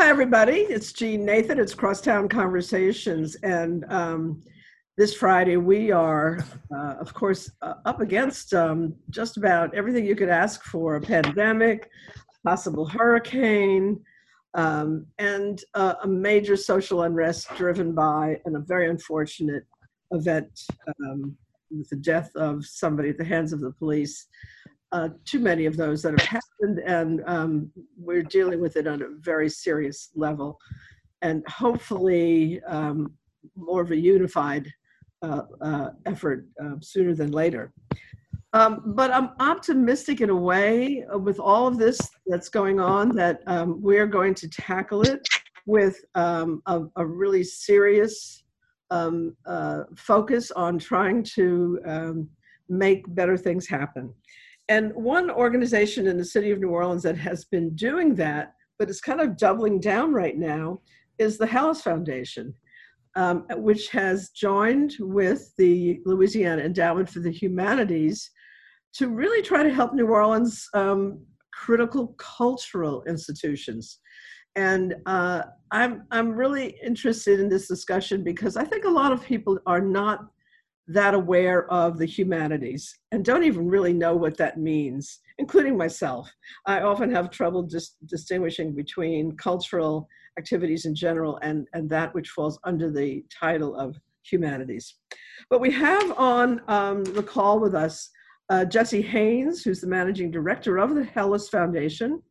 Hi, everybody. It's Jeanne Nathan. It's Crosstown Conversations. And um, this Friday, we are, uh, of course, uh, up against um, just about everything you could ask for a pandemic, possible hurricane, um, and uh, a major social unrest driven by and a very unfortunate event um, with the death of somebody at the hands of the police. Uh, too many of those that have happened, and um, we're dealing with it on a very serious level. And hopefully, um, more of a unified uh, uh, effort uh, sooner than later. Um, but I'm optimistic in a way uh, with all of this that's going on that um, we're going to tackle it with um, a, a, really serious um, uh, focus on trying to um, make better things happen. And one organization in the city of New Orleans that has been doing that, but is kind of doubling down right now, is the Helis Foundation um, which has joined with the Louisiana Endowment for the Humanities to really try to help New Orleans um, critical cultural institutions. And uh, I'm, I'm really interested in this discussion because I think a lot of people are not that aware of the humanities and don't even really know what that means, including myself. I often have trouble just distinguishing between cultural activities in general and, and that which falls under the title of humanities. But we have on um, the call with us uh, Jesse Haynes, who's the managing director of the Helis Foundation,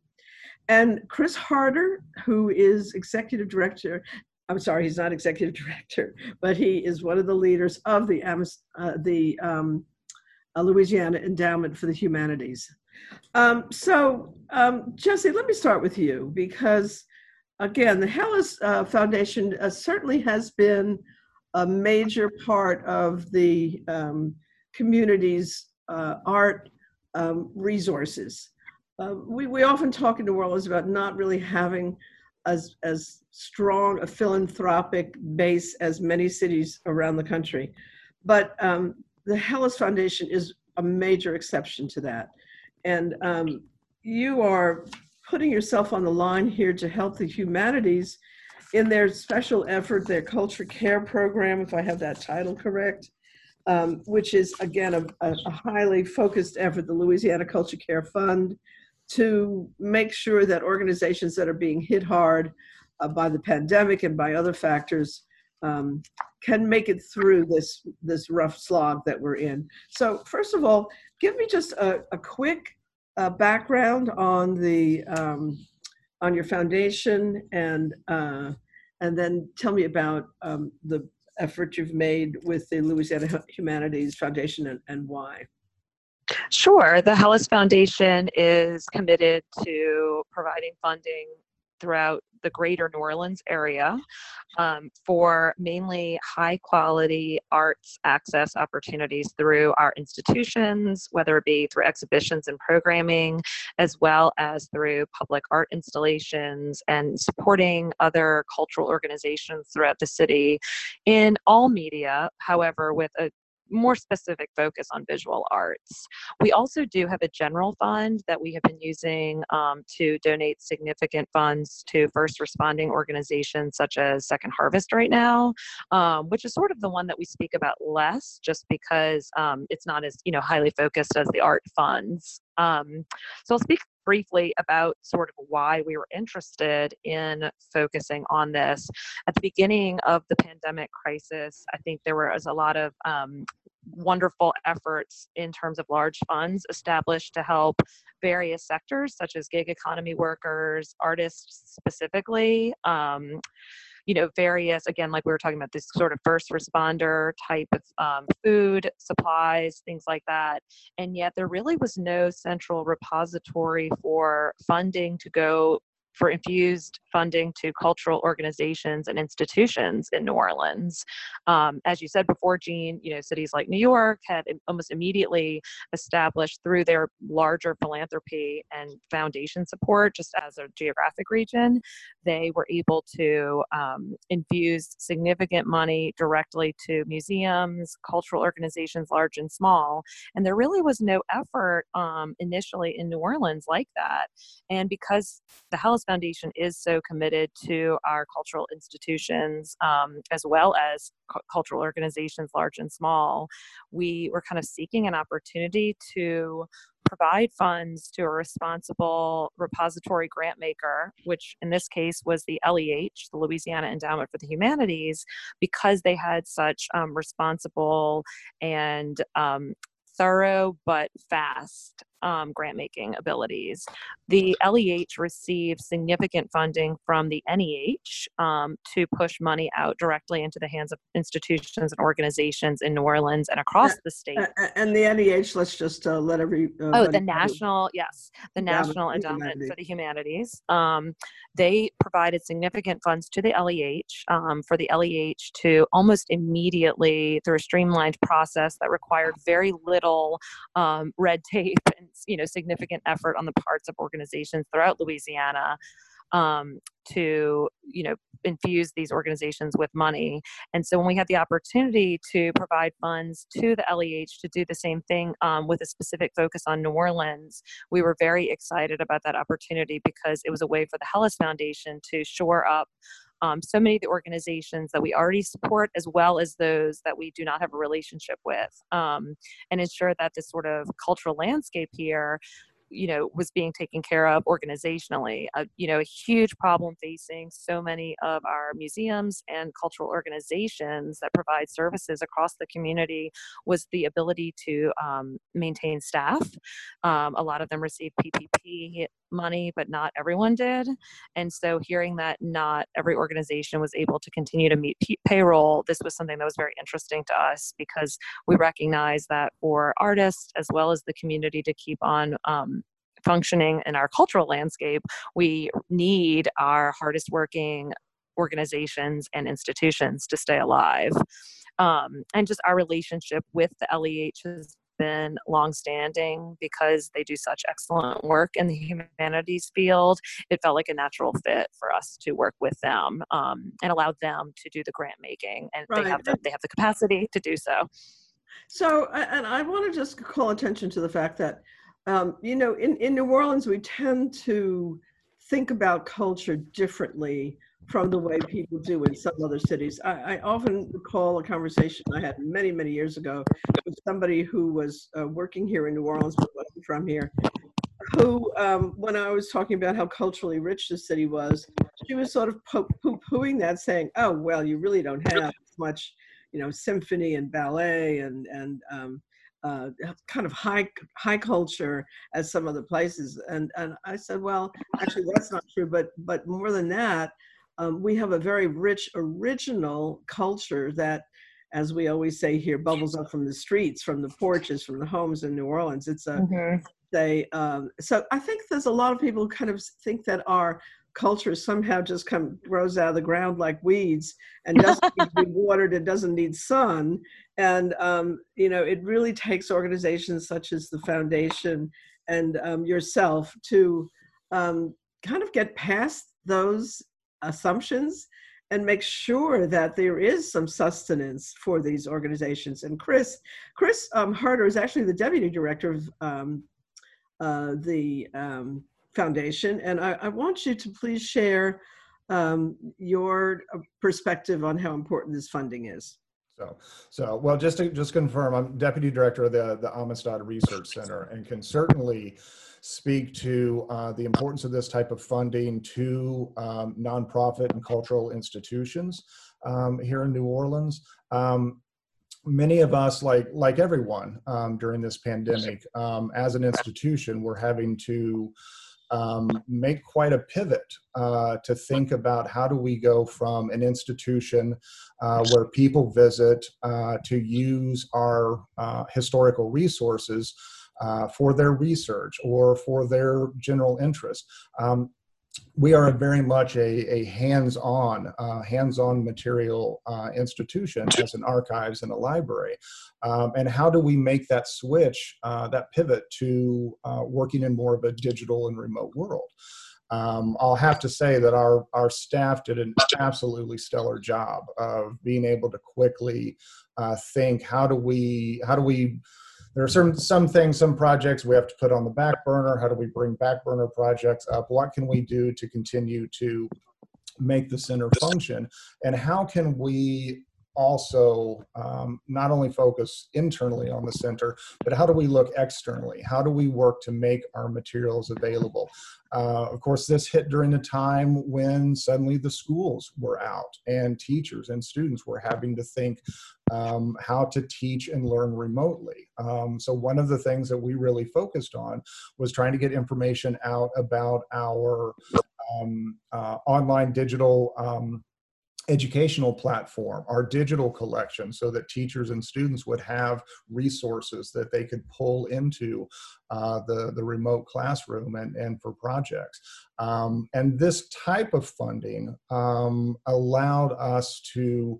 and Chris Harter, who is executive director. I'm sorry, he's not executive director, but he is one of the leaders of the, uh, the um, uh, Louisiana Endowment for the Humanities. Um, so, um, Jesse, let me start with you because again, the Helis uh, Foundation uh, certainly has been a major part of the um, community's uh, art um, resources. Uh, we, we often talk in New Orleans about not really having as, as strong a philanthropic base as many cities around the country. But um, the Helis Foundation is a major exception to that. And um, you are putting yourself on the line here to help the humanities in their special effort, their culture care program, if I have that title correct, um, which is again a, a, highly focused effort, the Louisiana Culture Care Fund, to make sure that organizations that are being hit hard uh, by the pandemic and by other factors um, can make it through this this rough slog that we're in. So first of all, give me just a, a quick uh, background on the um, on your foundation and uh, and then tell me about um, the effort you've made with the Louisiana Humanities Foundation and, and why. Sure. The Helis Foundation is committed to providing funding throughout the greater New Orleans area um, for mainly high quality arts access opportunities through our institutions, whether it be through exhibitions and programming, as well as through public art installations and supporting other cultural organizations throughout the city in all media, however, with a more specific focus on visual arts. We also do have a general fund that we have been using um, to donate significant funds to first responding organizations such as Second Harvest right now, um, which is sort of the one that we speak about less just because um, it's not as you know highly focused as the art funds. Um, so I'll speak briefly about sort of why we were interested in focusing on this. At the beginning of the pandemic crisis, I think there was a lot of um, wonderful efforts in terms of large funds established to help various sectors such as gig economy workers, artists specifically. Um, you know, various, again, like we were talking about, this sort of first responder type of um, food, supplies, things like that. And yet there really was no central repository for funding to go for infused funding to cultural organizations and institutions in New Orleans. Um, as you said before, Jeanne, you know, cities like New York had almost immediately established through their larger philanthropy and foundation support, just as a geographic region, they were able to um, infuse significant money directly to museums, cultural organizations, large and small. And there really was no effort um, initially in New Orleans like that. And because the Helis Foundation is so committed to our cultural institutions um, as well as cu- cultural organizations, large and small, we were kind of seeking an opportunity to provide funds to a responsible repository grant maker, which in this case was the LEH, the Louisiana Endowment for the Humanities, because they had such um, responsible and um, thorough but fast um, grant making abilities. The LEH received significant funding from the NEH um, to push money out directly into the hands of institutions and organizations in New Orleans and across the state. And the NEH, let's just uh, let every. Uh, oh, the national, yes, the National Endowment for the Humanities. Um, they provided significant funds to the LEH um, for the LEH to almost immediately, through a streamlined process that required very little um, red tape and you know significant effort on the parts of organizations throughout Louisiana um, to you know infuse these organizations with money. And so when we had the opportunity to provide funds to the leh to do the same thing um, with a specific focus on new orleans we were very excited about that opportunity because it was a way for the Helis foundation to shore up um, so many of the organizations that we already support as well as those that we do not have a relationship with um, and ensure that this sort of cultural landscape here you know was being taken care of organizationally uh, you know a huge problem facing so many of our museums and cultural organizations that provide services across the community was the ability to um, maintain staff. Um, a lot of them received ppp money but not everyone did and so hearing that not every organization was able to continue to meet p- payroll this was something that was very interesting to us because we recognize that for artists as well as the community to keep on um, functioning in our cultural landscape, we need our hardest working organizations and institutions to stay alive. Um, and just our relationship with the LEH has been longstanding because they do such excellent work in the humanities field. It felt like a natural fit for us to work with them um, and allow them to do the grant making, and right. they have the they have the capacity to do so. So, and I want to just call attention to the fact that um, you know, in, in New Orleans, we tend to think about culture differently from the way people do in some other cities. I, I, often recall a conversation I had many, many years ago with somebody who was uh, working here in New Orleans, but wasn't from here, who, um, when I was talking about how culturally rich the city was, she was sort of poo-pooing that, saying, "Oh, well, you really don't have as much, you know, symphony and ballet and and um, uh, kind of high high culture as some other places. And and I said, well, actually that's not true. But but more than that, um, we have a very rich original culture that, as we always say here, bubbles up from the streets, from the porches, from the homes in New Orleans. It's a mm-hmm. they. Um, so I think there's a lot of people who kind of think that our culture somehow just come grows out of the ground like weeds and doesn't need to be watered it doesn't need sun and um, you know it really takes organizations such as the foundation and um, yourself to um, kind of get past those assumptions and make sure that there is some sustenance for these organizations and chris chris um, harter is actually the deputy director of um, uh, the um, Foundation. And I, I want you to please share um, your uh, perspective on how important this funding is. So, so well, just to just confirm, I'm deputy director of the the Amistad Research Center, and can certainly speak to uh, the importance of this type of funding to um, nonprofit and cultural institutions um, here in New Orleans. Um, many of us, like like everyone um, during this pandemic, um, as an institution, we're having to um, make quite a pivot uh, to think about how do we go from an institution uh, where people visit uh, to use our uh, historical resources uh, for their research or for their general interest. Um, we are very much a, a hands-on, uh, hands-on material uh, institution as an archives and a library. Um, and how do we make that switch, uh, that pivot to uh, working in more of a digital and remote world? Um, I'll have to say that our, our staff did an absolutely stellar job of being able to quickly uh, think, how do we, how do we there are certain some things, some projects we have to put on the back burner. How do we bring back burner projects up? What can we do to continue to make the center function? And how can we also um, not only focus internally on the center, but how do we look externally? How do we work to make our materials available? Uh, of course, this hit during a time when suddenly the schools were out and teachers and students were having to think um, how to teach and learn remotely. Um, so, one of the things that we really focused on was trying to get information out about our um, uh, online digital um, educational platform, our digital collection, so that teachers and students would have resources that they could pull into uh, the, the remote classroom and, and for projects. Um, and this type of funding um, allowed us to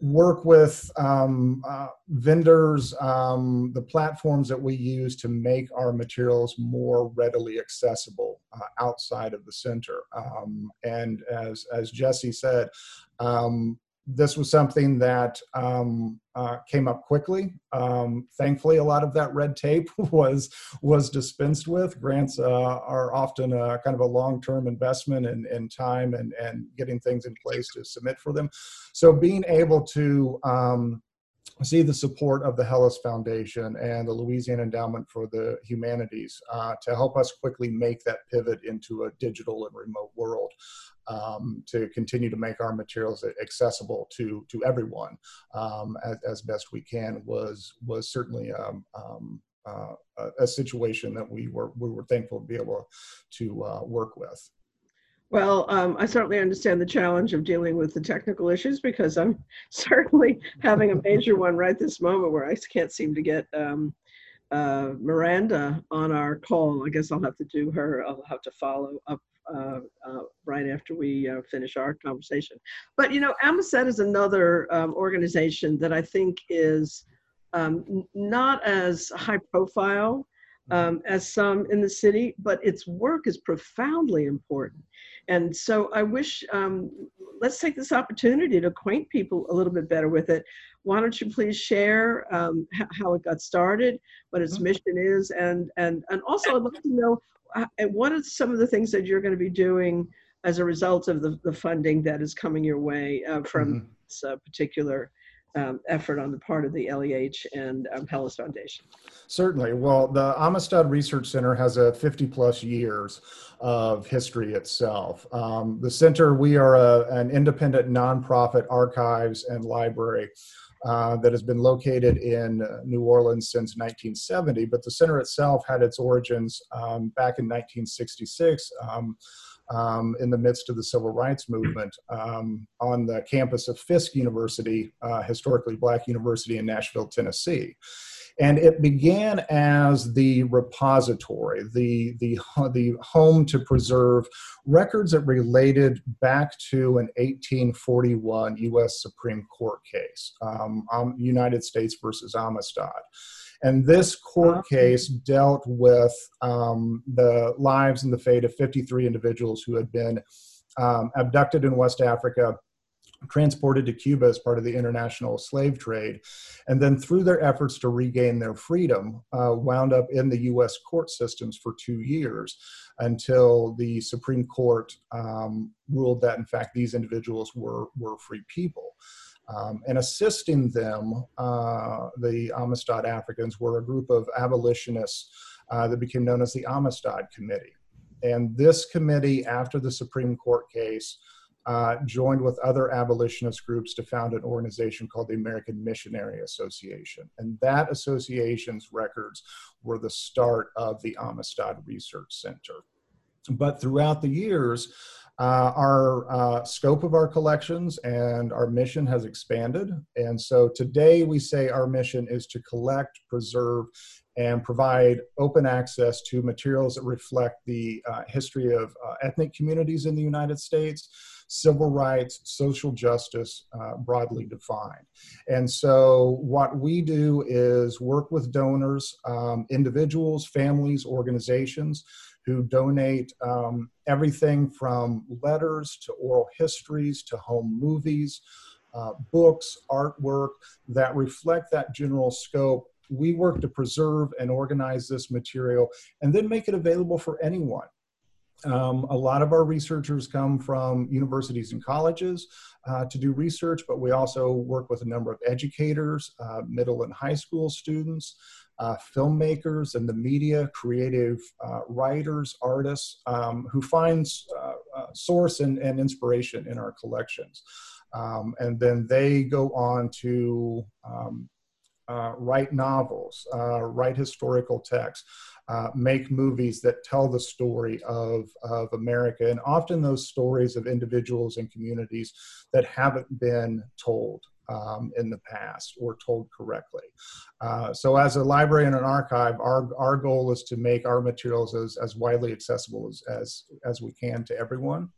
work with um, uh, vendors, um, the platforms that we use to make our materials more readily accessible uh, outside of the center. Um, and as, as Jesse said, um, this was something that um, uh, came up quickly. Um, thankfully, a lot of that red tape was was dispensed with. Grants uh, are often a, kind of a long-term investment in, in time and, and getting things in place to submit for them. So being able to um, see the support of the Helis Foundation and the Louisiana Endowment for the Humanities uh, to help us quickly make that pivot into a digital and remote world um, to continue to make our materials accessible to to everyone um, as, as, best we can was was certainly um, um uh, a, a, situation that we were we were thankful to be able to uh, work with. Well, um, I certainly understand the challenge of dealing with the technical issues because I'm certainly having a major one right this moment where I can't seem to get um, uh, Miranda on our call. I guess I'll have to do her. I'll have to follow up right after we uh, finish our conversation. But you know, Amistad is another um, organization that I think is um, not as high profile mm-hmm. um, as some in the city, but its work is profoundly important. And so I wish, um, let's take this opportunity to acquaint people a little bit better with it. Why don't you please share um, how it got started, what its mm-hmm. mission is, and, and, and also I'd love to know uh, what are some of the things that you're going to be doing as a result of the, the funding that is coming your way uh, from mm-hmm. this uh, particular um, effort on the part of the LEH and um, Helis Foundation? Certainly. Well, the Amistad Research Center has a 50 plus years of history itself. Um, the center, we are a, an independent nonprofit archives and library. Uh, that has been located in New Orleans since 1970, but the center itself had its origins um, back in 1966 um, um, in the midst of the civil rights movement um, on the campus of Fisk University, uh, historically black university in Nashville, Tennessee. And it began as the repository, the, the, the home to preserve records that related back to an 1841 U.S. Supreme Court case, um, um, United States versus Amistad. And this court case dealt with um, the lives and the fate of 53 individuals who had been um, abducted in West Africa transported to Cuba as part of the international slave trade, and then through their efforts to regain their freedom, uh, wound up in the U.S. court systems for two years until the Supreme Court um, ruled that, in fact, these individuals were, were free people. Um, and assisting them, uh, the Amistad Africans were a group of abolitionists uh, that became known as the Amistad Committee. And this committee, after the Supreme Court case, uh, joined with other abolitionist groups to found an organization called the American Missionary Association. And that association's records were the start of the Amistad Research Center. But throughout the years, uh, our uh, scope of our collections and our mission has expanded. And so today we say our mission is to collect, preserve, and provide open access to materials that reflect the uh, history of uh, ethnic communities in the United States, civil rights, social justice, uh, broadly defined. And so, what we do is work with donors, um, individuals, families, organizations who donate um, everything from letters to oral histories to home movies, uh, books, artwork that reflect that general scope we work to preserve and organize this material and then make it available for anyone. Um, a lot of our researchers come from universities and colleges uh, to do research, but we also work with a number of educators, uh, middle and high school students, uh, filmmakers and the media, creative uh, writers, artists um, who find uh, uh, source and, and, inspiration in our collections. Um, and then they go on to um, uh, write novels, uh, write historical texts, make movies that tell the story of, of America, and often those stories of individuals and communities that haven't been told um, in the past or told correctly. Uh, so as a library and an archive, our, our goal is to make our materials as, as widely accessible as, as, as we can to everyone.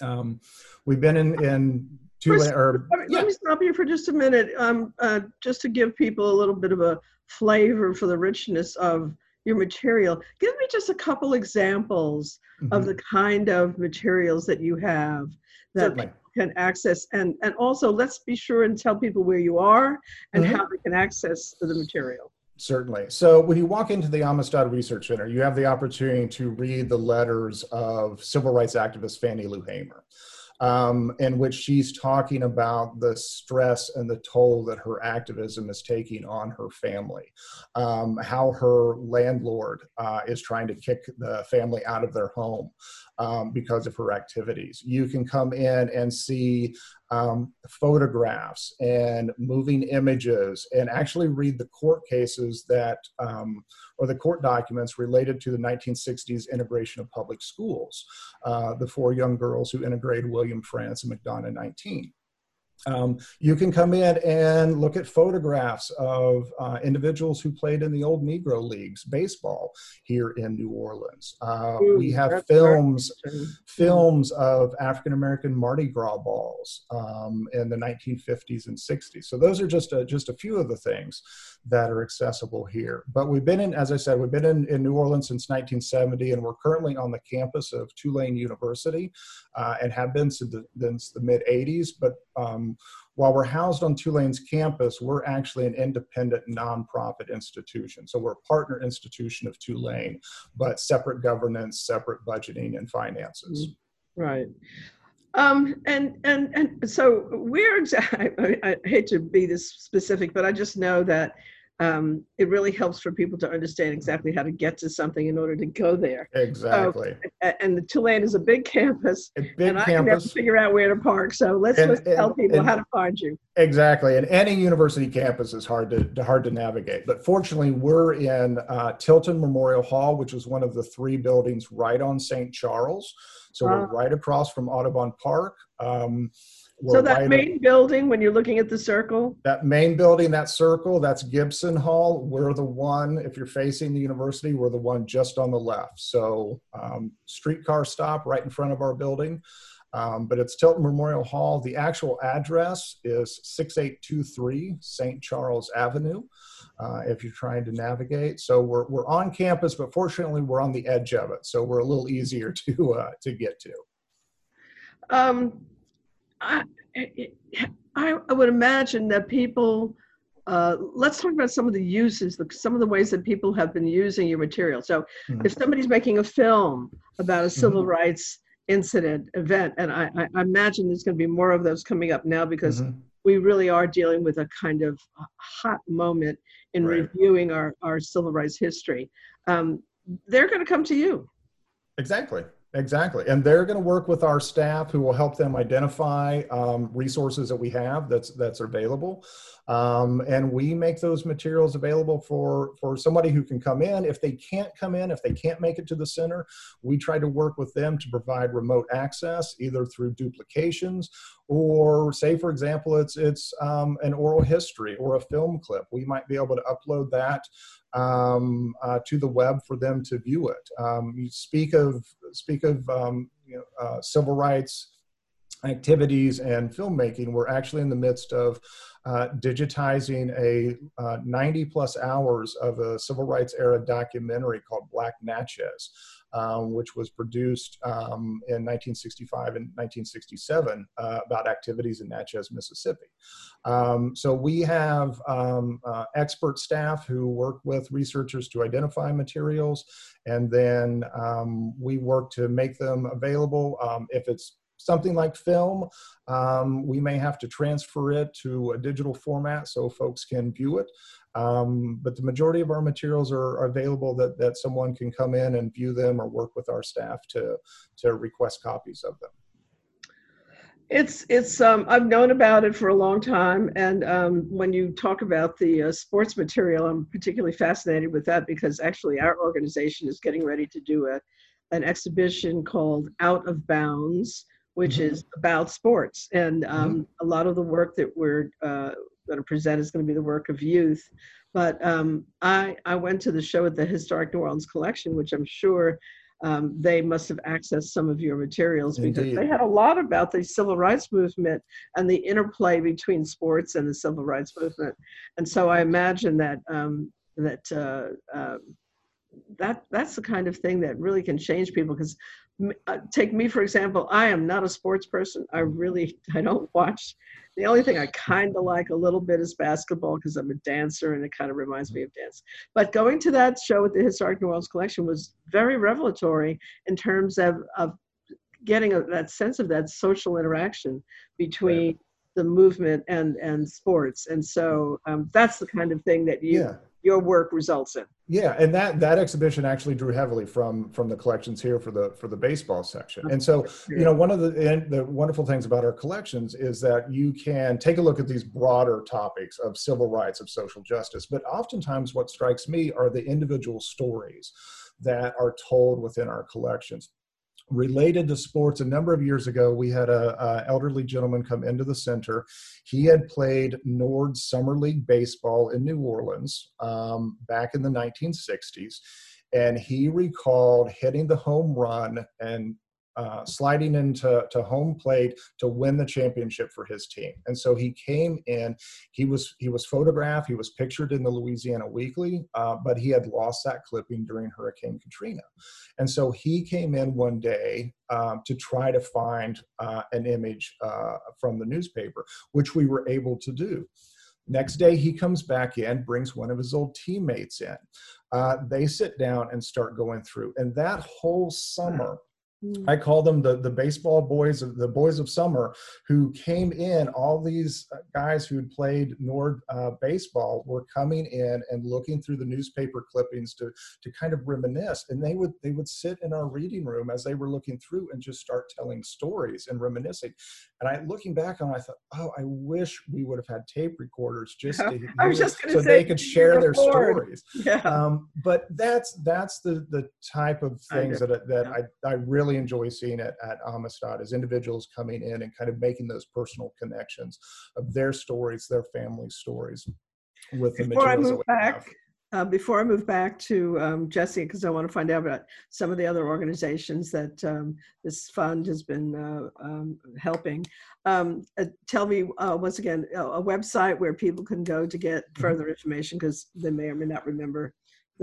Um, we've been in, in two, Chris, or, let, me, yeah. let me stop you for just a minute, um, uh, just to give people a little bit of a flavor for the richness of your material. Give me just a couple examples mm-hmm. of the kind of materials that you have that Certainly can access and and also let's be sure and tell people where you are and mm-hmm. how they can access the material Certainly. So when you walk into the Amistad Research Center, you have the opportunity to read the letters of civil rights activist Fannie Lou Hamer um, in which she's talking about the stress and the toll that her activism is taking on her family, um, how her landlord uh, is trying to kick the family out of their home um, because of her activities. You can come in and see um, photographs and moving images and actually read the court cases that um, or the court documents related to the 1960s integration of public schools, uh, the four young girls who integrated William Frantz and McDonough 19. Um, you can come in and look at photographs of uh, individuals who played in the old Negro Leagues baseball here in New Orleans. Uh, we have films, films of African American Mardi Gras balls um, in the 1950s and 60s. So those are just a, just a few of the things that are accessible here. But we've been in, as I said, we've been in, in New Orleans since 1970, and we're currently on the campus of Tulane University uh, and have been since the, since the mid 80s. But um, while we're housed on Tulane's campus, we're actually an independent nonprofit institution. So we're a partner institution of Tulane, but separate governance, separate budgeting and finances. Right. Um, and and and so we're exactly. I, I, hate to be this specific, but I just know that um, it really helps for people to understand exactly how to get to something in order to go there. Exactly. So, and the Tulane is a big campus, a big and I can never figure out where to park. So let's, and, let's and, tell people and, how to find you. Exactly, and any university campus is hard to hard to navigate. But fortunately, we're in uh, Tilton Memorial Hall, which is one of the three buildings right on St. Charles. So we're right across from Audubon Park. Um, so that right main building, when you're looking at the circle? That main building, that circle, that's Gibson Hall. We're the one, if you're facing the university, we're the one just on the left. So um, streetcar stop right in front of our building. Um, but it's Tilton Memorial Hall. The actual address is 6823 St. Charles Avenue uh, if you're trying to navigate. So we're, we're on campus, but fortunately we're on the edge of it. So we're a little easier to, uh, to get to. Um, I, I, I would imagine that people, uh, let's talk about some of the uses, some of the ways that people have been using your material. So mm-hmm. if somebody's making a film about a civil mm-hmm. rights incident event, and I, I, imagine there's going to be more of those coming up now because mm-hmm. we really are dealing with a kind of hot moment in right. reviewing our, our civil rights history. Um, they're going to come to you. Exactly. Exactly. And they're going to work with our staff who will help them identify um, resources that we have that's that's available. Um, and we make those materials available for, for somebody who can come in. If they can't come in, if they can't make it to the center, we try to work with them to provide remote access, either through duplications or say, for example, it's, it's um, an oral history or a film clip. We might be able to upload that um, uh, to the web for them to view it. Um, you speak of speak of um, you know, uh, civil rights activities and filmmaking. We're actually in the midst of uh, digitizing a uh, 90 plus hours of a civil rights era documentary called Black Natchez. Um, which was produced um, in 1965 and 1967 uh, about activities in Natchez, Mississippi. Um, so we have um, uh, expert staff who work with researchers to identify materials, and then um, we work to make them available. Um, if it's something like film, um, we may have to transfer it to a digital format so folks can view it. Um, but the majority of our materials are available that, that someone can come in and view them or work with our staff to, to request copies of them. It's it's um, I've known about it for a long time, and um, when you talk about the uh, sports material, I'm particularly fascinated with that because actually our organization is getting ready to do a an exhibition called Out of Bounds, which mm-hmm. is about sports. And um, mm-hmm. a lot of the work that we're uh, going to present is going to be the work of youth. But um, I, I went to the show at the Historic New Orleans Collection, which I'm sure um, they must have accessed some of your materials because Indeed. they had a lot about the civil rights movement and the interplay between sports and the civil rights movement. And so I imagine that um, that uh, uh, that that's the kind of thing that really can change people because uh, take me for example i am not a sports person. I really i don't watch. The only thing i kind of like a little bit is basketball because i'm a dancer and it kind of reminds me of dance. But going to that show at the historic new orleans collection was very revelatory in terms of, of getting a, that sense of that social interaction between yeah. the movement and and sports. And so um, that's the kind of thing that you yeah your work results in. Yeah, and that that exhibition actually drew heavily from from the collections here for the for the baseball section. And so, you know, one of the the wonderful things about our collections is that you can take a look at these broader topics of civil rights, of social justice, but oftentimes what strikes me are the individual stories that are told within our collections related to sports a number of years ago we had a, a, elderly gentleman come into the center. He had played nord summer league baseball in new orleans um, back in the 1960s and he recalled hitting the home run and uh, sliding into to home plate to win the championship for his team. And so he came in. He was he was photographed. He was pictured in the Louisiana Weekly, uh, but he had lost that clipping during Hurricane Katrina. And so he came in one day um, to try to find uh, an image uh, from the newspaper, which we were able to do. Next day, he comes back in, brings one of his old teammates in. Uh, they sit down and start going through. And that whole summer, Mm. I call them the, the baseball boys of the boys of summer who came in. All these uh, guys who had played Nord uh, baseball were coming in and looking through the newspaper clippings to to kind of reminisce. And they would they would sit in our reading room as they were looking through and just start telling stories and reminiscing. And I looking back on, it, I thought, oh, I wish we would have had tape recorders just to just so they could share their stories. Yeah. Um, but that's that's the the type of things that that yeah. I I really really enjoy seeing it at Amistad is individuals coming in and kind of making those personal connections of their stories, their family stories with the before materials I move back, uh, before I move back to um, Jesse, because I want to find out about some of the other organizations that um, this fund has been uh, um, helping. Um, uh, tell me uh, once again a, a website where people can go to get mm-hmm. further information because they may or may not remember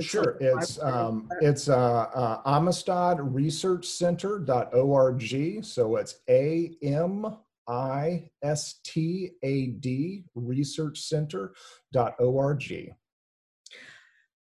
Sure, it's um, it's uh, uh, Amistad Research Center.org. So it's A M I S T A D Research Center.org.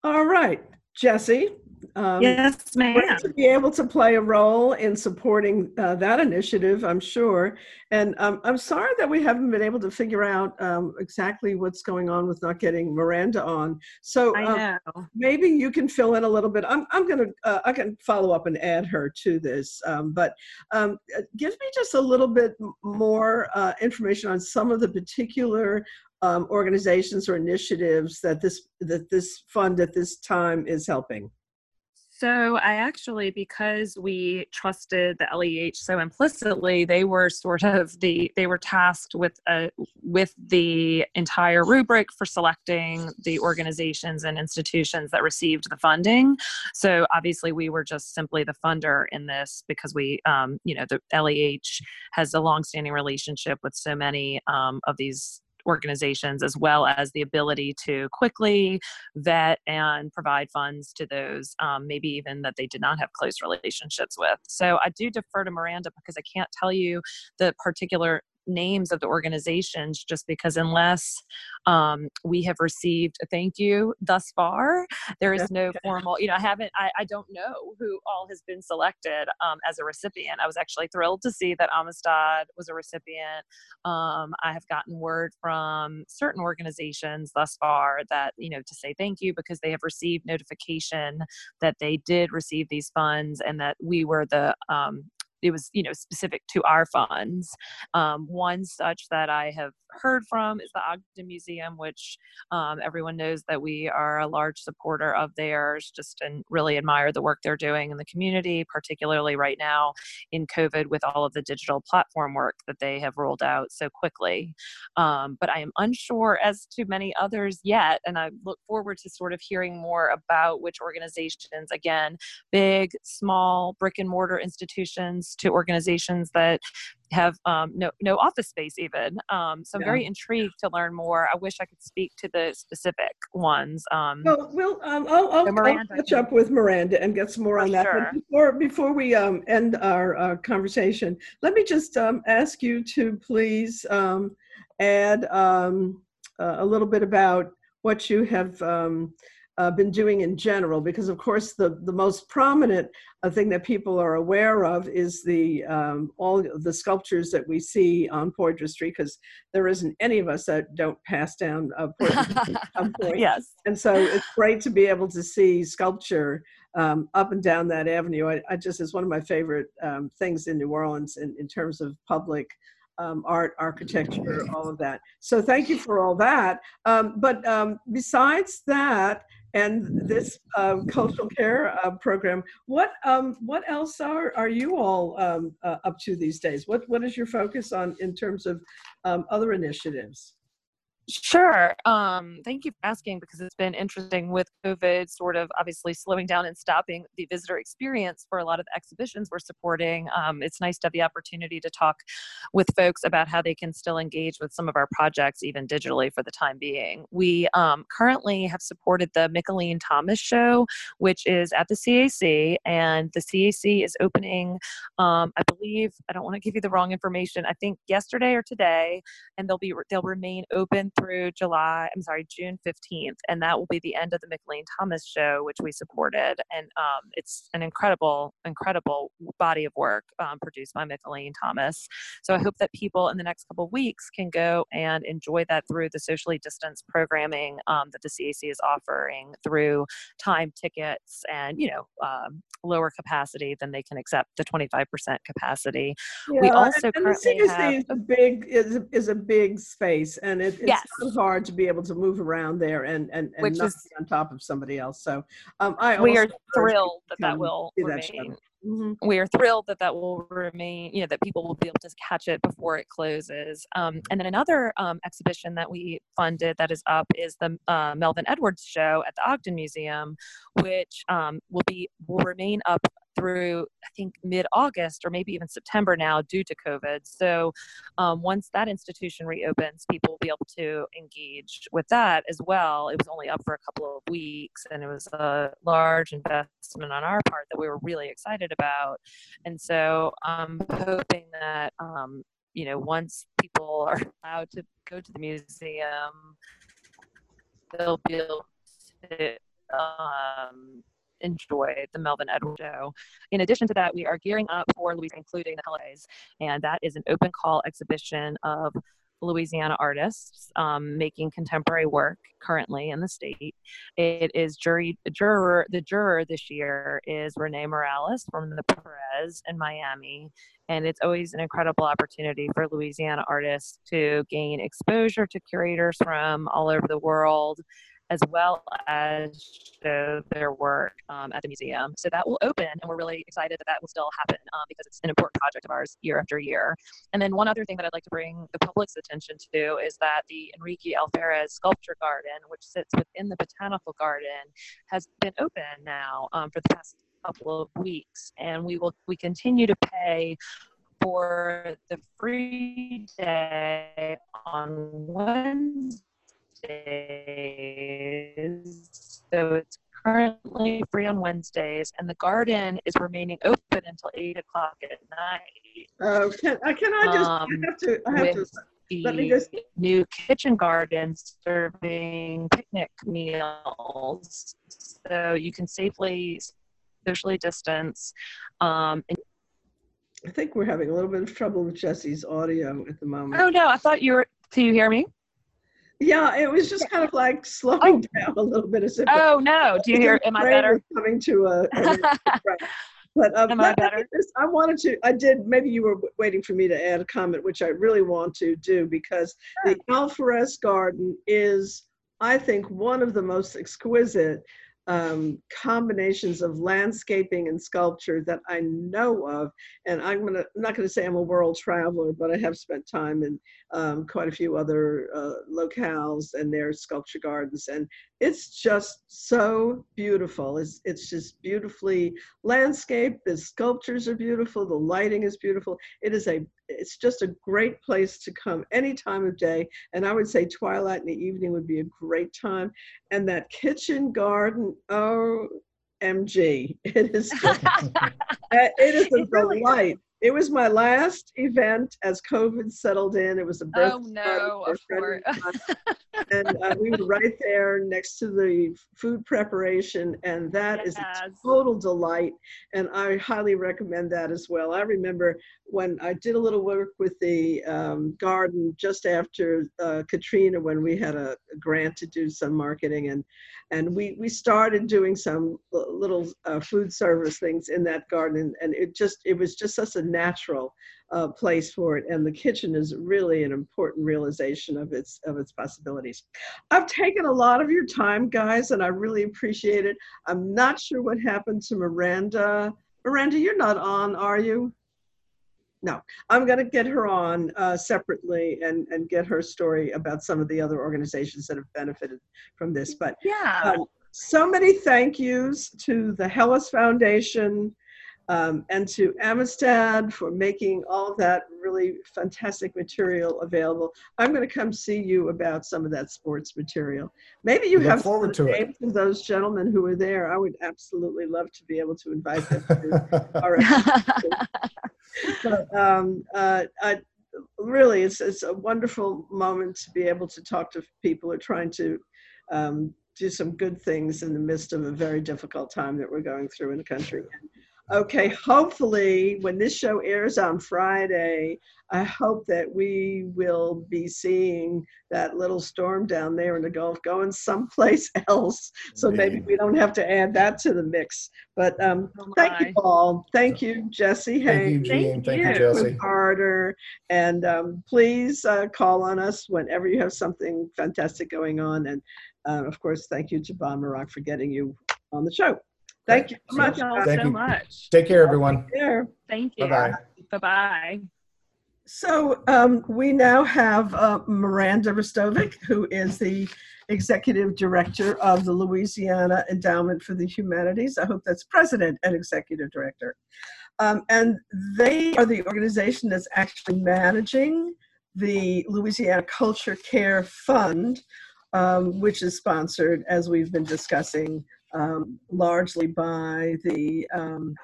All right, Jesse. Um, yes, ma'am. To be able to play a role in supporting uh, that initiative, I'm sure. And um, I'm sorry that we haven't been able to figure out um, exactly what's going on with not getting Miranda on. So um, maybe you can fill in a little bit. I'm, I'm going to, uh, I can follow up and add her to this. Um, but um, uh, give me just a little bit more uh, information on some of the particular um, organizations or initiatives that this that this fund at this time is helping? So I actually, because we trusted the LEH so implicitly, they were sort of the they were tasked with a with the entire rubric for selecting the organizations and institutions that received the funding. So obviously, we were just simply the funder in this because we, um, you know, the LEH has a longstanding relationship with so many um, of these organizations, as well as the ability to quickly vet and provide funds to those, um, maybe even that they did not have close relationships with. So I do defer to Miranda because I can't tell you the particular names of the organizations just because unless um, we have received a thank you thus far there is no formal you know i haven't i, I don't know who all has been selected um, as a recipient. I was actually thrilled to see that amistad was a recipient. Um, i have gotten word from certain organizations thus far that you know to say thank you because they have received notification that they did receive these funds and that we were the um, it was you know specific to our funds. Um, one such that I have heard from is the Ogden Museum, which um, everyone knows that we are a large supporter of theirs. Just and really admire the work they're doing in the community, particularly right now in COVID with all of the digital platform work that they have rolled out so quickly. Um, but I am unsure as to many others yet, and I look forward to sort of hearing more about which organizations. Again, big, small, brick and mortar institutions to organizations that have um, no no office space even. Um, so I'm Yeah. very intrigued to learn more. I wish I could speak to the specific ones. Um, Well, we'll, um, I'll, I'll, So I'll catch up with Miranda and get some more on that. sure. But before, before we um, end our uh, conversation, let me just um, ask you to please um, add um, uh, a little bit about what you have um, uh, been doing in general, because of course the, the most prominent uh, thing that people are aware of is the um, all the sculptures that we see on Poydras Street, because there isn't any of us that don't pass down uh, Poydras Street at some point. yes. And so it's great to be able to see sculpture um, up and down that avenue. I, I just, it's one of my favorite um, things in New Orleans in, in terms of public um, art, architecture, all of that. So thank you for all that. Um, but um, besides that, and this uh, cultural care uh, program, what um, what else are are you all um, uh, up to these days? What what is your focus on in terms of um, other initiatives? Sure. Um, thank you for asking because it's been interesting with COVID sort of obviously slowing down and stopping the visitor experience for a lot of exhibitions we're supporting. Um, it's nice to have the opportunity to talk with folks about how they can still engage with some of our projects, even digitally, for the time being. We um, currently have supported the Mickalene Thomas Show, which is at the CAC, and the CAC is opening, um, I believe, I don't want to give you the wrong information, I think yesterday or today and they'll be they'll remain open through July. I'm sorry, June 15th, and that will be the end of the Mickalene Thomas show, which we supported. And um, it's an incredible, incredible body of work um, produced by Mickalene Thomas. So I hope that people in the next couple of weeks can go and enjoy that through the socially distanced programming um, that the CAC is offering through time tickets and you know um, lower capacity than they can accept the 25% capacity. We Yeah, also and, and the currently CDC have- is a big is a, is a big space, and it, it's Yes. So hard to be able to move around there and and, and Which not is- be on top of somebody else. So um, I we are thrilled that that will see that remain. Mhm. We are thrilled that that will remain, you know, that people will be able to catch it before it closes. Um, and then another um, exhibition that we funded that is up is the uh, Melvin Edwards show at the Ogden Museum, which um, will be will remain up through I think mid August or maybe even September now due to COVID. So um, once that institution reopens, people will be able to engage with that as well. It was only up for a couple of weeks and it was a large investment on our part that we were really excited about. And so I'm hoping that, um, you know, once people are allowed to go to the museum, they'll be able to um, enjoy the Melvin Edwards show. In addition to that, we are gearing up for Louisiana, including the holidays, and that is an open call exhibition of Louisiana artists um, making contemporary work currently in the state. It is jury juror. The juror this year is René Morales from the Perez in Miami, and it's always an incredible opportunity for Louisiana artists to gain exposure to curators from all over the world as well as show their work um, at the museum. So that will open, and we're really excited that that will still happen um, because it's an important project of ours year after year. And then one other thing that I'd like to bring the public's attention to is that the Enrique Alferez Sculpture Garden, which sits within the Botanical Garden, has been open now um, for the past couple of weeks, and we will we continue to pay for the free day on Wednesdays. So it's currently free on Wednesdays, and the garden is remaining open until eight o'clock at night. Uh, can, uh, can I just, I Um, have to, I have to, let me just, new kitchen garden serving picnic meals, so you can safely socially distance. Um, and- I think we're having a little bit of trouble with Jesse's audio at the moment. oh no, I thought you were. Do you hear me? Yeah, it was just kind of like slowing down a little bit as if. Oh no, do you hear? Am I better? Coming to a, a But um, Am I let- let me better? just- I wanted to, I did, maybe you were waiting for me to add a comment, which I really want to do because the Alpharez Garden is, I think, one of the most exquisite um, combinations of landscaping and sculpture that I know of. And I'm gonna, I'm not gonna say I'm a world traveler, but I have spent time in um, quite a few other uh, locales and their sculpture gardens. And it's just so beautiful. It's, it's just beautifully landscaped. The sculptures are beautiful. The lighting is beautiful. It is a, it's just a great place to come any time of day. And I would say twilight in the evening would be a great time. And that kitchen garden, oh, MG, it is, just- uh, it is a really is. It was my last event as COVID settled in. It was a birthday Oh no, of course. and uh, we were right there next to the food preparation and that is Yes. a total delight and i highly recommend that as well i remember when i did a little work with the um, garden just after uh, katrina when we had a, a grant to do some marketing and and we we started doing some little uh, food service things in that garden and it just it was just such a natural uh, place for it, and the kitchen is really an important realization of its of its possibilities. I've taken a lot of your time, guys, and I really appreciate it. I'm not sure what happened to Miranda. Miranda, you're not on, are you? No, I'm going to get her on uh, separately and and get her story about some of the other organizations that have benefited from this. But Yeah. um, so many thank yous to the Helis Foundation um, and to Amistad for making all of that really fantastic material available. I'm going to come see you about some of that sports material. Maybe you Look have forward some to it. names of those gentlemen who were there. I would absolutely love to be able to invite them to our but um, uh, I, really, it's it's a wonderful moment to be able to talk to people who are trying to um, do some good things in the midst of a very difficult time that we're going through in the country. Okay, hopefully, when this show airs on Friday, I hope that we will be seeing that little storm down there in the Gulf going someplace else. So maybe we don't have to add that to the mix. But um, Oh Thank you my. all. Thank you, Jesse Thank you, Haynes. Jeanne. Thank you, you. Jesse. Harter. And um, please uh, call on us whenever you have something fantastic going on. And uh, of course, thank you to Bob Maroc for getting you on the show. Thank you so much. Thank y'all Thank so you. much. Take care, everyone. There. Thank you. Bye-bye. Bye bye. So um, we now have uh, Miranda Restovic, who is the executive director of the Louisiana Endowment for the Humanities. I hope that's president and executive director. Um, and they are the organization that's actually managing the Louisiana Culture Care Fund, um, which is sponsored, as we've been discussing, um, largely by the um,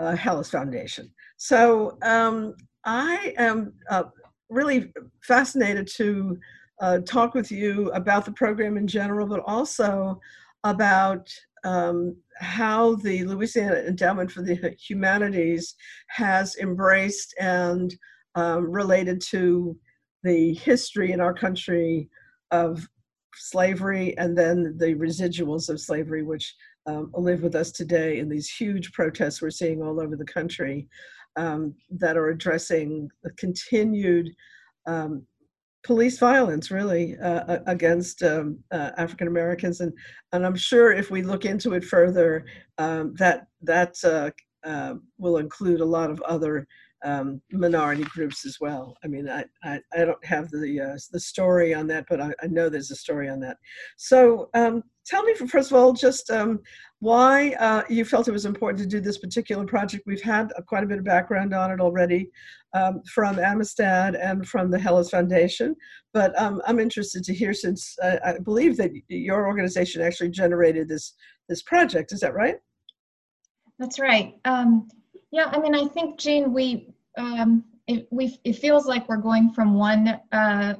uh, Helis Foundation. So um, I am uh, really fascinated to uh, talk with you about the program in general, but also about um, how the Louisiana Endowment for the Humanities has embraced and um, related to the history in our country of slavery and then the residuals of slavery, which um, live with us today in these huge protests we're seeing all over the country um, that are addressing the continued um, police violence, really, uh, against um, uh, African Americans, and and I'm sure if we look into it further, um, that that uh, uh, will include a lot of other um, minority groups as well. I mean, I, I, I don't have the uh, the story on that, but I, I know there's a story on that. So um, tell me, first of all, just um, why uh, you felt it was important to do this particular project. We've had quite a bit of background on it already um, from Amistad and from the Helis Foundation, but um, I'm interested to hear since uh, I believe that your organization actually generated this this project. Is that right? That's right. Um, yeah, I mean, I think, Jeanne, we, um, it, we, it feels like we're going from one uh,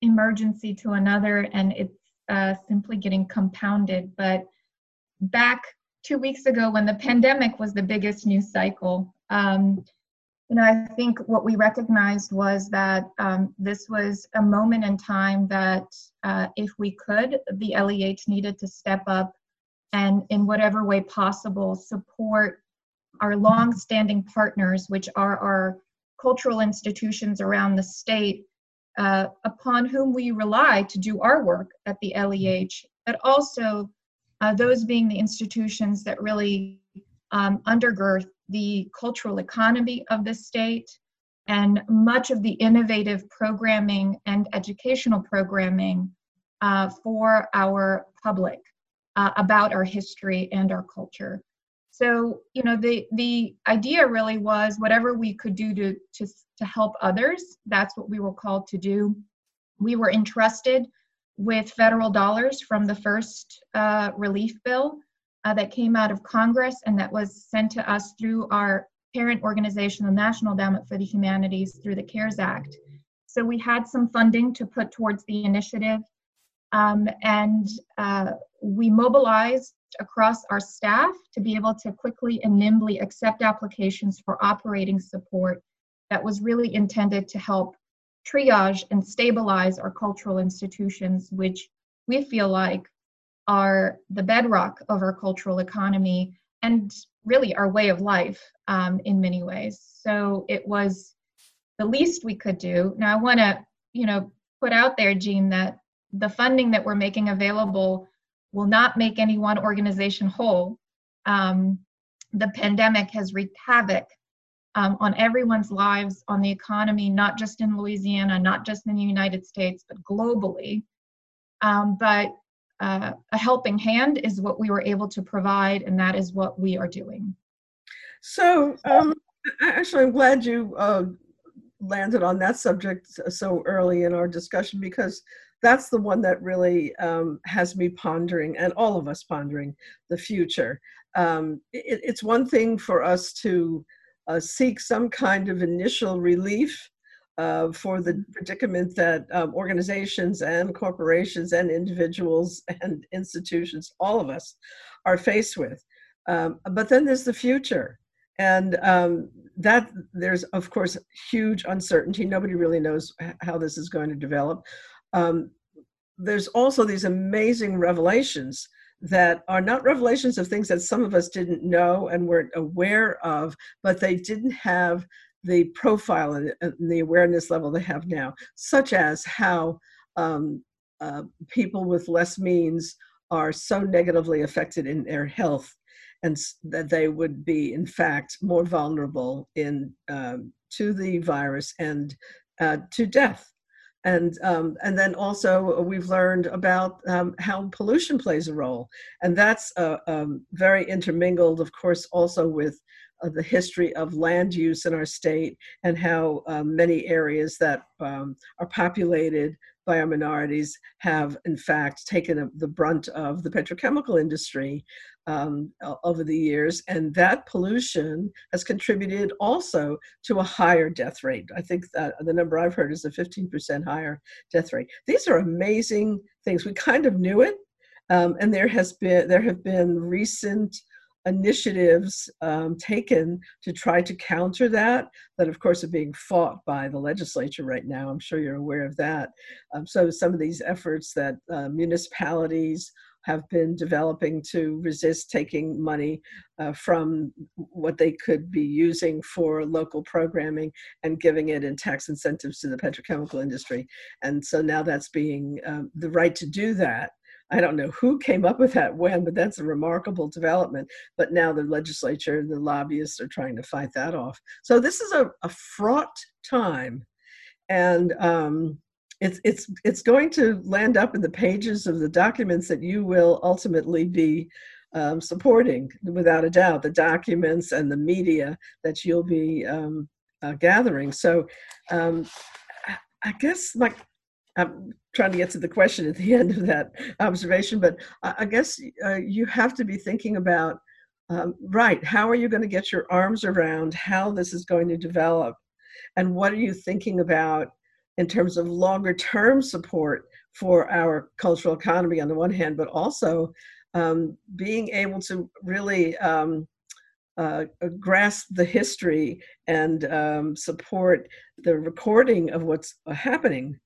emergency to another and it's uh, simply getting compounded. But back two weeks ago when the pandemic was the biggest news cycle, um, you know, I think what we recognized was that um, this was a moment in time that uh, if we could, the LEH needed to step up and in whatever way possible support our long-standing partners, which are our cultural institutions around the state, uh, upon whom we rely to do our work at the LEH, but also uh, those being the institutions that really um, undergird the cultural economy of the state and much of the innovative programming and educational programming uh, for our public uh, about our history and our culture. So, you know, the the idea really was whatever we could do to to to help others. That's what we were called to do. We were entrusted with federal dollars from the first uh, relief bill uh, that came out of Congress and that was sent to us through our parent organization, the National Endowment for the Humanities, through the CARES Act. So we had some funding to put towards the initiative. Um, and uh, we mobilized across our staff to be able to quickly and nimbly accept applications for operating support that was really intended to help triage and stabilize our cultural institutions, which we feel like are the bedrock of our cultural economy and really our way of life um, in many ways. So it was the least we could do. Now I want to, you know, put out there, Jeanne, that the funding that we're making available will not make any one organization whole. Um, the pandemic has wreaked havoc um, on everyone's lives, on the economy, not just in Louisiana, not just in the United States, but globally. Um, but uh, a helping hand is what we were able to provide, and that is what we are doing. So, um, actually, I'm glad you uh, landed on that subject so early in our discussion because that's the one that really um, has me pondering and all of us pondering the future. Um, it, it's one thing for us to uh, seek some kind of initial relief uh, for the predicament that um, organizations and corporations and individuals and institutions, all of us, are faced with. Um, but then there's the future. And um, that there's, of course, huge uncertainty. Nobody really knows how this is going to develop um, there's also these amazing revelations that are not revelations of things that some of us didn't know and weren't aware of, but they didn't have the profile and, the awareness level they have now, such as how um, uh, people with less means are so negatively affected in their health and that they would be in fact more vulnerable in um, to the virus and uh, to death and um, and then also we've learned about um, how pollution plays a role, and that's uh, um, very intermingled, of course, also with uh, the history of land use in our state and how um, many areas that um, are populated by our minorities have, in fact, taken a, the brunt of the petrochemical industry um, over the years, and that pollution has contributed also to a higher death rate. I think that the number I've heard is a 15% higher death rate. These are amazing things. We kind of knew it, um, and there has been there have been recent initiatives um, taken to try to counter that that of course are being fought by the legislature right now i'm sure you're aware of that um, so some of these efforts that uh, municipalities have been developing to resist taking money uh, from what they could be using for local programming and giving it in tax incentives to the petrochemical industry. And so now that's being um, the right to do that I don't know who came up with that when, but that's a remarkable development. But now the legislature and the lobbyists are trying to fight that off. So this is a, a fraught time. And um, it's, it's, it's going to land up in the pages of the documents that you will ultimately be um, supporting, without a doubt, the documents and the media that you'll be um, uh, gathering. So um, I guess my I'm trying to get to the question at the end of that observation, but I guess uh, you have to be thinking about um, right, how are you going to get your arms around how this is going to develop? And what are you thinking about in terms of longer term support for our cultural economy on the one hand, but also um, being able to really um, uh, grasp the history and um, support the recording of what's happening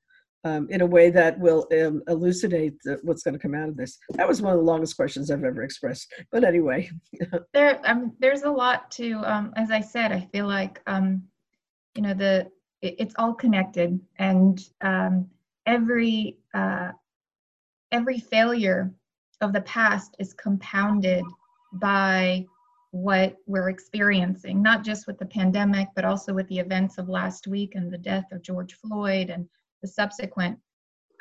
um, in a way that will um, elucidate the, what's going to come out of this. That was one of the longest questions I've ever expressed. But anyway, there um, there's a lot to. As I said, I feel like you know the it, it's all connected, and um, every uh, every failure of the past is compounded by what we're experiencing, not just with the pandemic, but also with the events of last week and the death of George Floyd and the subsequent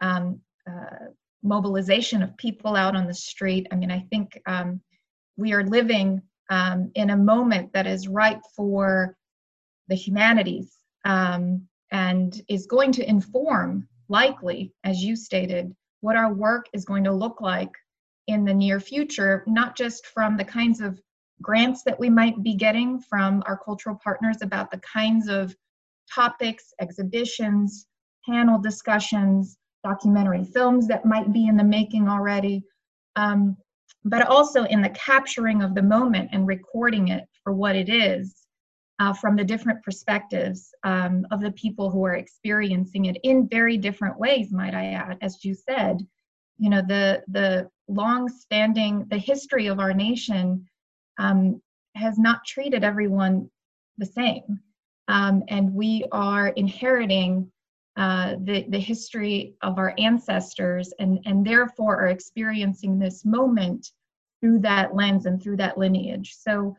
um, uh, mobilization of people out on the street. I mean, I think um, we are living um, in a moment that is ripe for the humanities um, and is going to inform, likely, as you stated, what our work is going to look like in the near future, not just from the kinds of grants that we might be getting from our cultural partners about the kinds of topics, exhibitions, panel discussions, documentary films that might be in the making already, um, but also in the capturing of the moment and recording it for what it is uh, from the different perspectives um, of the people who are experiencing it in very different ways, might I add, as you said. You know, the the long-standing, the history of our nation um, has not treated everyone the same. Um, and we are inheriting uh, the, the history of our ancestors and, and therefore are experiencing this moment through that lens and through that lineage. So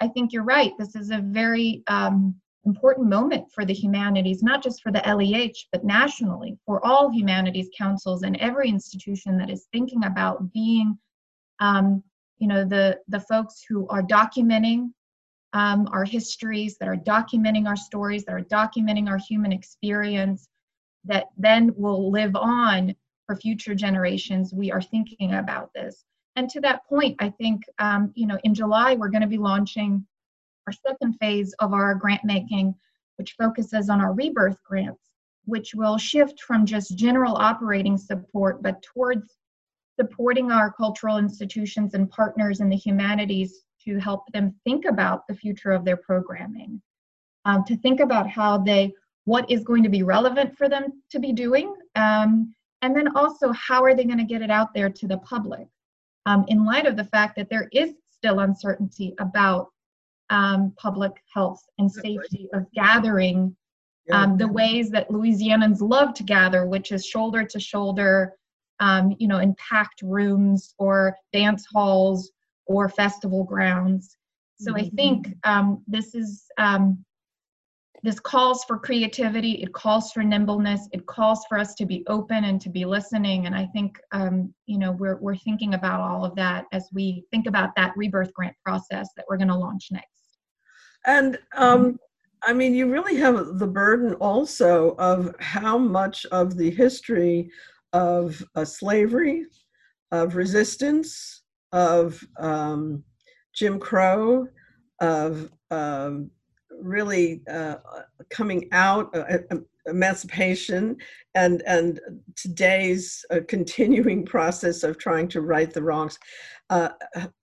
I think you're right. This is a very um, important moment for the humanities, not just for the LEH, but nationally, for all humanities councils and every institution that is thinking about being, um, you know, the, the folks who are documenting um, our histories, that are documenting our stories, that are documenting our human experience, that then will live on for future generations. We are thinking about this. And to that point, I think, um, you know, in July, we're going to be launching our second phase of our grant making, which focuses on our rebirth grants, which will shift from just general operating support, but towards supporting our cultural institutions and partners in the humanities to help them think about the future of their programming, um, to think about how they what is going to be relevant for them to be doing, um, and then also how are they going to get it out there to the public um, in light of the fact that there is still uncertainty about um, public health and safety of gathering um, the ways that Louisianans love to gather, which is shoulder to shoulder, um, you know, in packed rooms or dance halls or festival grounds. So I think Mm-hmm. um, this is um, this calls for creativity it calls for nimbleness it calls for us to be open and to be listening and i think um, you know we're, we're thinking about all of that as we think about that rebirth grant process that we're going to launch next. And um, I mean, you really have the burden also of how much of the history of uh, slavery, of resistance, of um, Jim Crow, of um, really uh, coming out, uh, emancipation, and and today's uh, continuing process of trying to right the wrongs uh,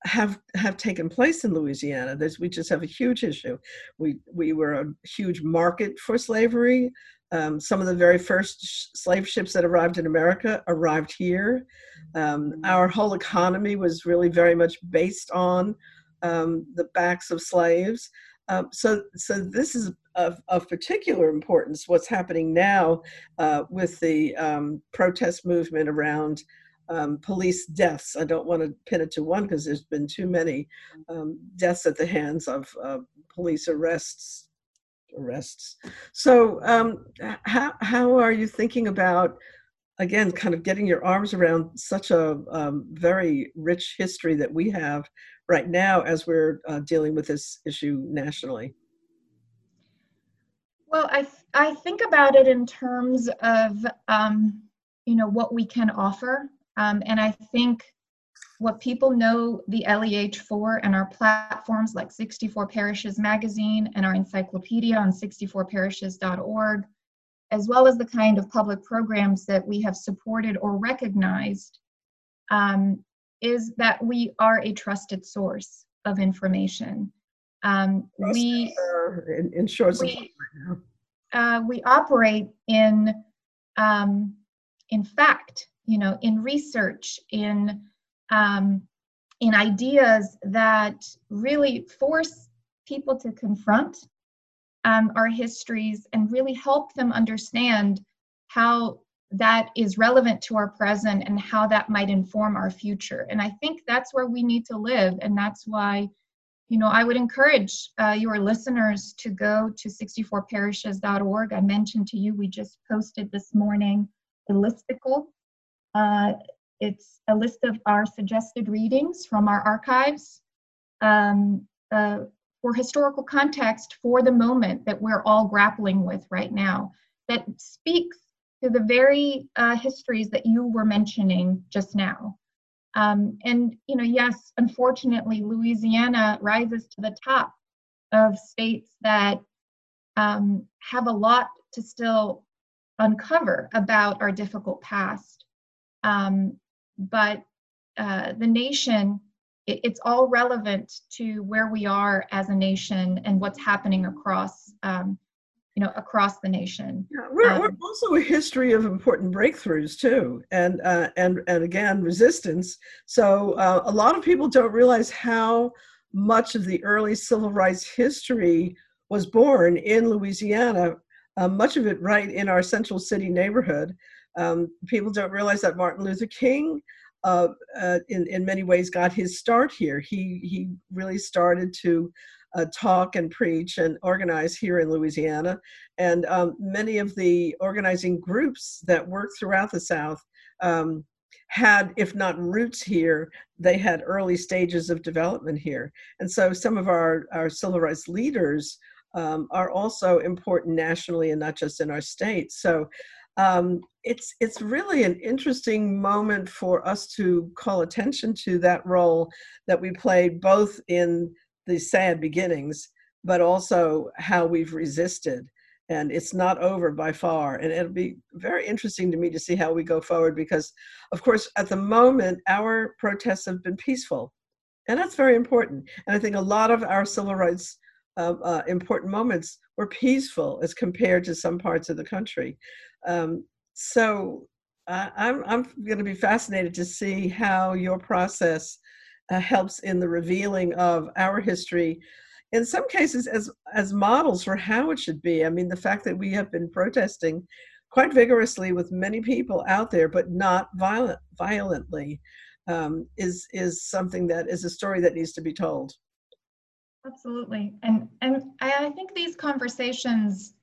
have have taken place in Louisiana. There's, we just have a huge issue. We we were a huge market for slavery. Um, some of the very first sh- slave ships that arrived in America arrived here. Um, our whole economy was really very much based on um, the backs of slaves. Um, so, so this is of, of particular importance. What's happening now uh, with the um, protest movement around um, police deaths. I don't want to pin it to one because there's been too many um, deaths at the hands of uh, police arrests. Arrests. So, um, how how are you thinking about again, kind of getting your arms around such a um, very rich history that we have right now as we're uh, dealing with this issue nationally? Well, I, th- I think about it in terms of, um, you know, what we can offer. Um, and I think what people know the LEH for and our platforms like 64 Parishes Magazine and our encyclopedia on 64parishes.org as well as the kind of public programs that we have supported or recognized, um, is that we are a trusted source of information. Um, we, in, in short we, uh, we operate in, um, in fact, you know, in research, in, um, in ideas that really force people to confront um, our histories and really help them understand how that is relevant to our present and how that might inform our future. And I think that's where we need to live. And that's why, you know, I would encourage uh, your listeners to go to 64parishes.org. I mentioned to you, we just posted this morning a listicle. Uh, it's a list of our suggested readings from our archives. Um, uh, for historical context for the moment that we're all grappling with right now that speaks to the very uh, histories that you were mentioning just now. Um, and, you know, yes, unfortunately, Louisiana rises to the top of states that um, have a lot to still uncover about our difficult past. Um, but uh, the nation it, it's all relevant to where we are as a nation and what's happening across um, you know across the nation. Yeah, we're, um, we're, also a history of important breakthroughs too and uh, and and again resistance. So uh, a lot of people don't realize how much of the early civil rights history was born in louisiana uh, much of it right in our central city neighborhood. Um, people don't realize that martin luther king uh, uh, in, in many ways got his start here. He, he really started to uh, talk and preach and organize here in Louisiana. And um, many of the organizing groups that work throughout the South um, had, if not roots here, they had early stages of development here. And so some of our, our civil rights leaders um, are also important nationally and not just in our state. So um, it's it's really an interesting moment for us to call attention to that role that we played both in the sad beginnings, but also how we've resisted. And it's not over by far. And it'll be very interesting to me to see how we go forward because, of course, at the moment, our protests have been peaceful. And that's very important. And I think a lot of our civil rights uh, uh, important moments were peaceful as compared to some parts of the country. Um, so uh, I'm, I'm going to be fascinated to see how your process uh, helps in the revealing of our history. In some cases as as models for how it should be. I mean the fact that we have been protesting quite vigorously with many people out there but not violent violently um, is is something that is a story that needs to be told. Absolutely. And and i think these conversations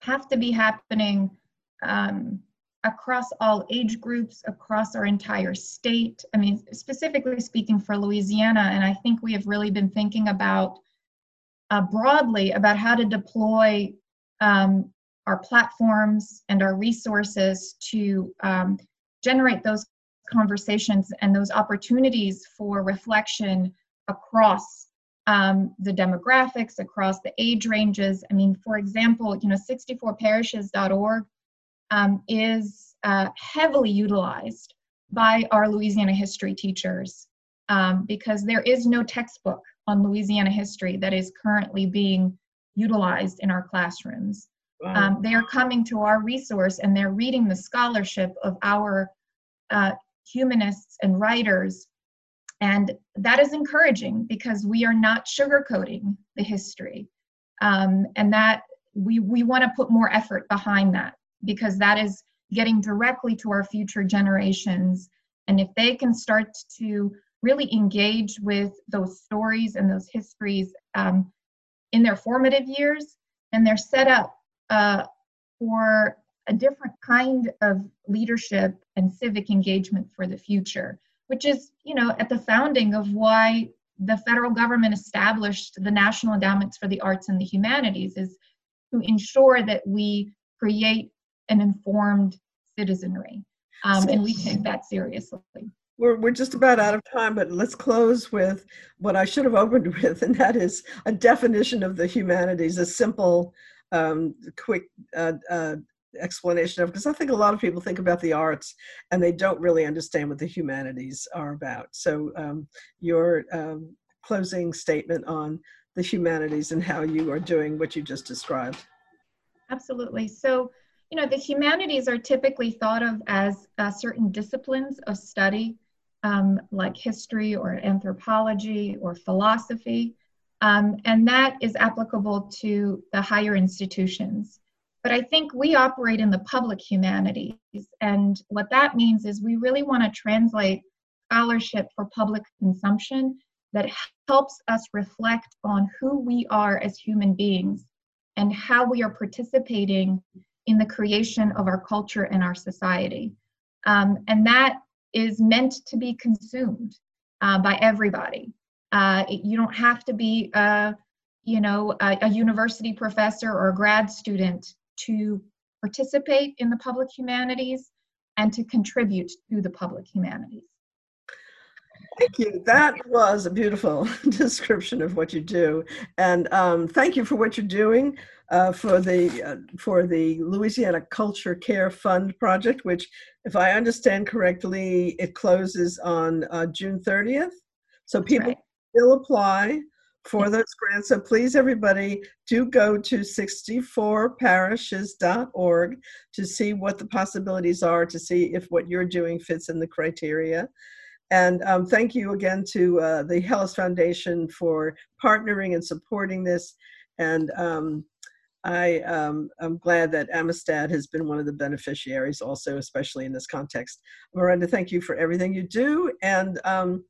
have to be happening um, across all age groups, across our entire state. I mean, specifically speaking for Louisiana, and I think we have really been thinking about uh, broadly about how to deploy um, our platforms and our resources to um, generate those conversations and those opportunities for reflection across um, the demographics, across the age ranges. I mean, for example, you know, 64parishes.org um, is uh, heavily utilized by our Louisiana history teachers um, because there is no textbook on Louisiana history that is currently being utilized in our classrooms. Wow. Um, they are coming to our resource and they're reading the scholarship of our uh, humanists and writers. And that is encouraging because we are not sugarcoating the history. Um, and that we, we want to put more effort behind that because that is getting directly to our future generations. And if they can start to really engage with those stories and those histories um, in their formative years, then they're set up uh, for a different kind of leadership and civic engagement for the future, which is, you know, at the founding of why the federal government established the National Endowments for the Arts and the Humanities is to ensure that we create an informed citizenry. Um, and we take that seriously. We're, we're just about out of time, but let's close with what I should have opened with, and that is a definition of the humanities, a simple, um, quick uh, uh, explanation of, because I think a lot of people think about the arts and they don't really understand what the humanities are about. So um, your um, closing statement on the humanities and how you are doing what you just described. Absolutely. So, you know, the humanities are typically thought of as uh, certain disciplines of study, um, like history or anthropology or philosophy. Um, and that is applicable to the higher institutions. But I think we operate in the public humanities. And what that means is we really want to translate scholarship for public consumption that helps us reflect on who we are as human beings and how we are participating in the creation of our culture and our society. Um, and that is meant to be consumed uh, by everybody. Uh, you don't have to be a, you know, a, a university professor or a grad student to participate in the public humanities and to contribute to the public humanities. Thank you. That was a beautiful description of what you do, and um, thank you for what you're doing uh, for the uh, for the Louisiana Culture Care Fund project, which, if I understand correctly, it closes on uh, June 30th. So That's people right. still apply for those grants. So please, everybody, do go to 64parishes.org to see what the possibilities are, to see if what you're doing fits in the criteria. And um, thank you again to uh, the Helis Foundation for partnering and supporting this. And um, I um, am glad that Amistad has been one of the beneficiaries also, especially in this context. Miranda, thank you for everything you do. And um,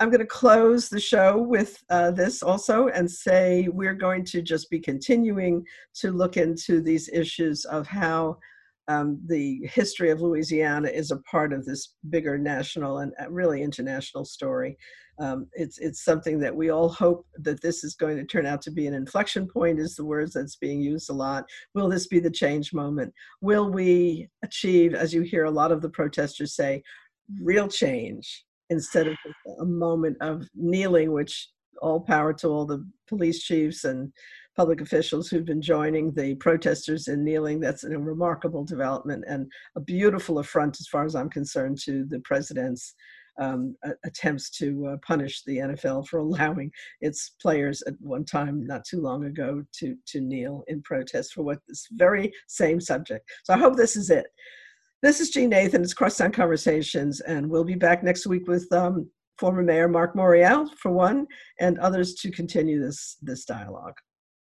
I'm going to close the show with uh, this also and say we're going to just be continuing to look into these issues of how um, the history of Louisiana is a part of this bigger national and uh, really international story. Um, it's it's something that we all hope that this is going to turn out to be an inflection point. Is the words that's being used a lot. Will this be the change moment? Will we achieve, as you hear a lot of the protesters say, real change instead of a moment of kneeling, which all power to all the police chiefs and public officials who've been joining the protesters in kneeling. That's a remarkable development and a beautiful affront, as far as I'm concerned, to the president's um, attempts to uh, punish the NFL for allowing its players at one time, not too long ago, to to kneel in protest for what this very same subject. So I hope this is it. This is Jeanne Nathan. It's Crosstown Conversations, and we'll be back next week with um, former Mayor Marc Morial for one, and others to continue this this dialogue.